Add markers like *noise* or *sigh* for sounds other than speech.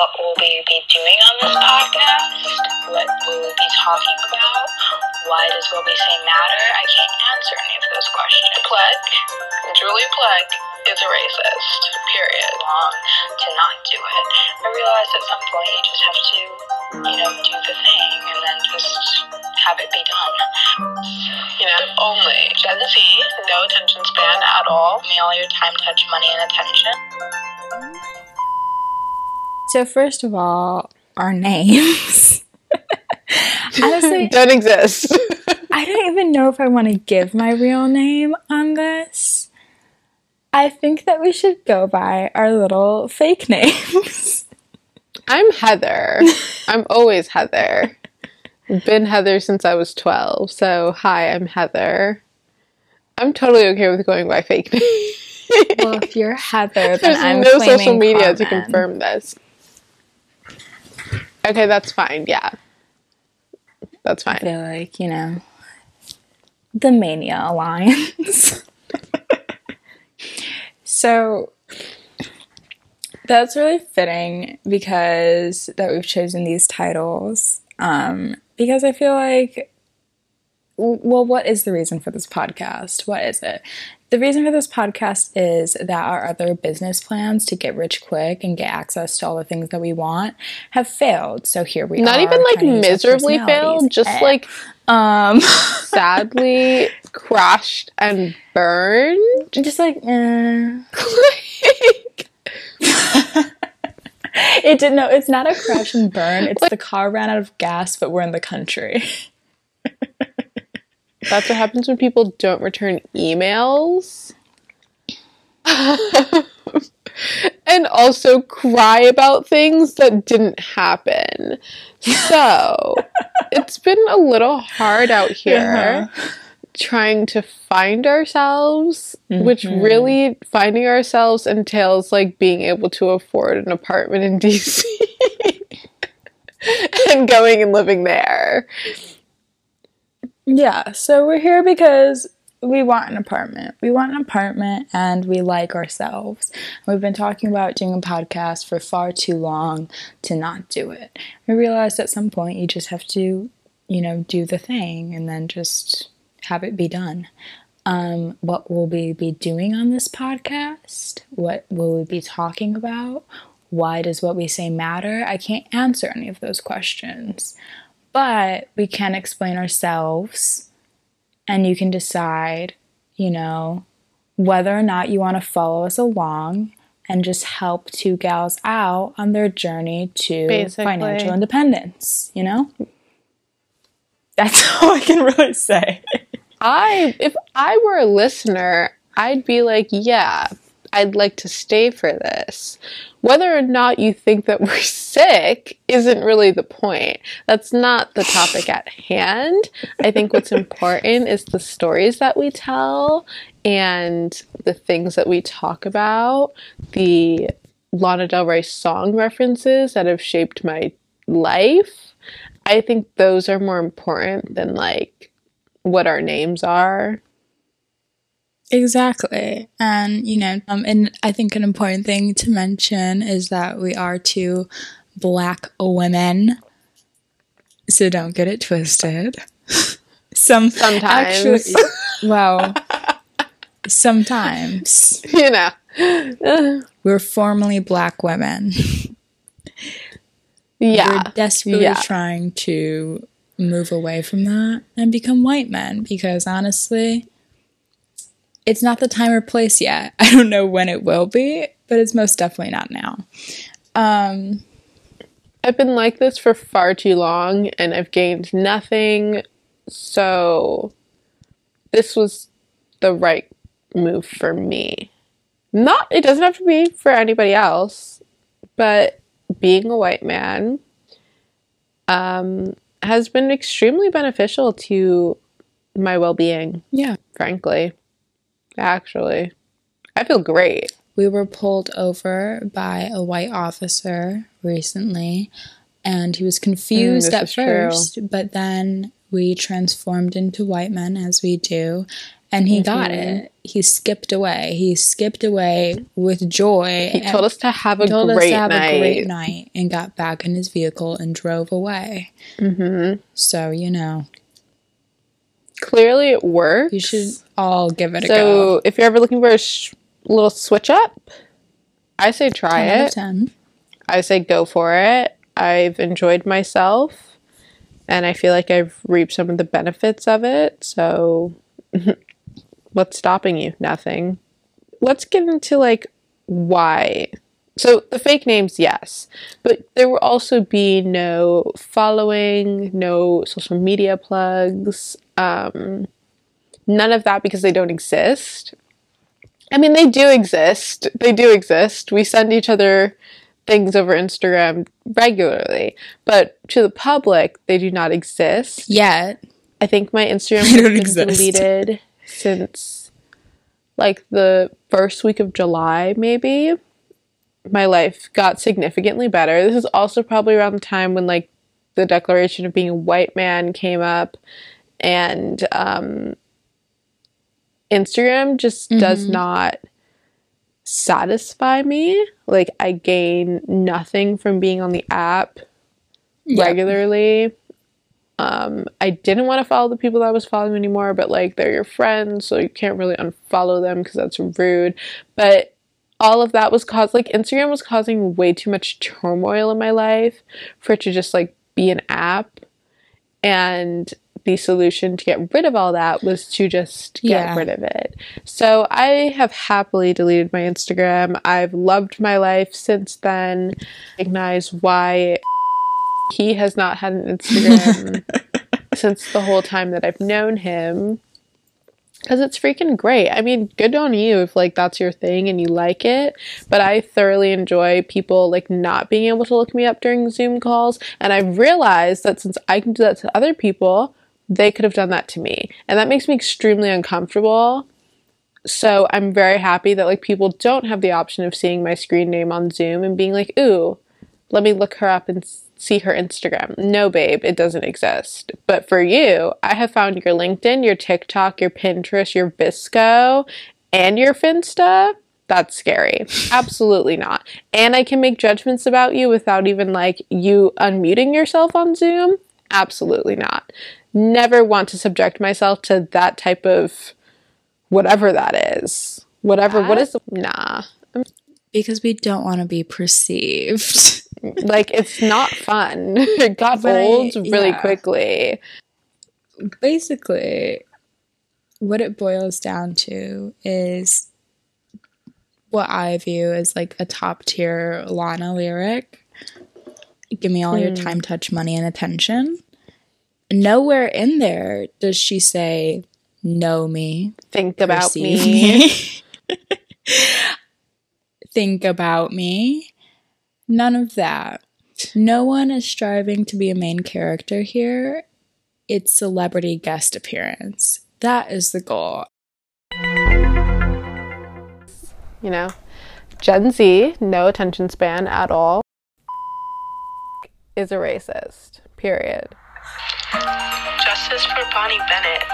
what will we be doing on this podcast? What will we be talking about? Why does what we say matter? I can't answer any of those questions. Pledge, Julie Pledge is a racist, period. Long to not do it. I realized at some point you just have to, you know, do the thing and then just have it be done. You know, only Gen Z, no attention span at all. Give me all your time, touch, money, and attention. So first of all, our names. *laughs* Honestly, *laughs* Don't exist. *laughs* I don't even know if I want to give my real name on this. I think that we should go by our little fake names. I'm Heather. I'm always Heather. Been Heather since I was 12. So, hi, I'm Heather. I'm totally okay with going by fake name. well, if you're Heather, then There's I'm no social media to confirm this. Okay, that's fine. Yeah. That's fine. I feel like, you know, the Mania Alliance. *laughs* so that's really fitting because that we've chosen these titles. Um, because I feel like, well, what is the reason for this podcast? What is it? The reason for this podcast is that our other business plans to get rich quick and get access to all the things that we want have failed. So here we Not are. Not even like trying to use our miserably failed, just Eh. like um *laughs* sadly crashed and burned. just like eh. *laughs* *laughs* It didn't know it's not a crash and burn it's like, the car ran out of gas but we're in the country That's what happens when people don't return emails. *laughs* and also cry about things that didn't happen. So, *laughs* it's been a little hard out here uh-huh. trying to find ourselves, which mm-hmm. really finding ourselves entails like being able to afford an apartment in DC *laughs* and going and living there. Yeah so we're here because we want an apartment we want an apartment and we like ourselves we've been talking about doing a podcast for far too long to not do it we realized at some point you just have to you know do the thing and then just have it be done um, what will we be doing on this podcast? What will we be talking about? Why does what we say matter? I can't answer any of those questions, but we can explain ourselves and you can decide, you know, whether or not you want to follow us along and just help two gals out on their journey to Basically. financial independence, you know? That's *laughs* all I can really say. I if I were a listener, I'd be like, yeah, I'd like to stay for this. Whether or not you think that we're sick isn't really the point. That's not the topic at hand. I think what's important is the stories that we tell and the things that we talk about, the Lana Del Rey song references that have shaped my life. I think those are more important than like what our names are. Exactly. And, you know, um, and I think an important thing to mention is that we are two black women. So don't get it twisted. Some Sometimes. actually, well, sometimes You know. we're formerly black women. Yeah. We're desperately Yeah. trying to move away from that and become white men because honestly, it's not the time or place yet. *laughs* I don't know when it will be, but it's most definitely not now. Um, I've been like this for far too long and I've gained nothing. So this was the right move for me. Not it doesn't have to be for anybody else, but being a white man um has been extremely beneficial to my well-being, yeah. frankly. Actually, I feel great. We were pulled over by a white officer recently, and he was confused this at is true. first, but then we transformed into white men as we do, and he got Mm-hmm. it. He skipped away. He skipped away with joy. He told us to have a told us great to have night. a great night and got back in his vehicle and drove away. Mm-hmm. So you know, Clearly, it works. you should all give it a go. So, if you're ever looking for a sh- little switch up, I say try 10 out of it. 10. I say go for it. I've enjoyed myself and I feel like I've reaped some of the benefits of it. So, *laughs* what's stopping you? Nothing. Let's get into like why. So, the fake names, yes, but there will also be no following, no social media plugs, um, none of that because they don't exist. I mean, they do exist. They do exist. We send each other things over Instagram regularly, but to the public, they do not exist. Yet. I think my Instagram *laughs* has been exist. deleted since like the first week of July, maybe. My life got significantly better. This is also probably around the time when like the declaration of being a white man came up and um Instagram just does not satisfy me. Like I gain nothing from being on the app regularly. Um, I didn't want to follow the people that I was following anymore, but like they're your friends, so you can't really unfollow them because that's rude. But all of that was caused like Instagram was causing way too much turmoil in my life for it to just like be an app. And the solution to get rid of all that was to just get Yeah. rid of it. So I have happily deleted my Instagram. I've loved my life since then. Recognize why he has not had an Instagram *laughs* since the whole time that I've known him. Cause it's freaking great. I mean, good on you if like that's your thing and you like it. But I thoroughly enjoy people like not being able to look me up during Zoom calls. And I've realized that since I can do that to other people, they could have done that to me. And that makes me extremely uncomfortable. So I'm very happy that like people don't have the option of seeing my screen name on Zoom and being like, ooh, let me look her up and see her Instagram. No, babe, it doesn't exist. But for you, I have found your LinkedIn, your TikTok, your Pinterest, your VSCO, and your Finsta. That's scary. *laughs* Absolutely not. And I can make judgments about you without even like you unmuting yourself on Zoom. Absolutely not. Never want to subject myself to that type of whatever that is. Whatever, what is, nah. Because we don't want to be perceived. *laughs* like it's not fun. *laughs* It got But I- old really yeah. quickly. Basically, what it boils down to is what I view as like a top tier Lana lyric. Give me all your hmm. time, touch, money, and attention. Nowhere in there does she say, Know me, Think about me. me. *laughs* think about me. None of that. No one is striving to be a main character here. It's celebrity guest appearance. That is the goal. You know, Gen Z, no attention span at all, is a racist. Period. Justice for Bonnie Bennett.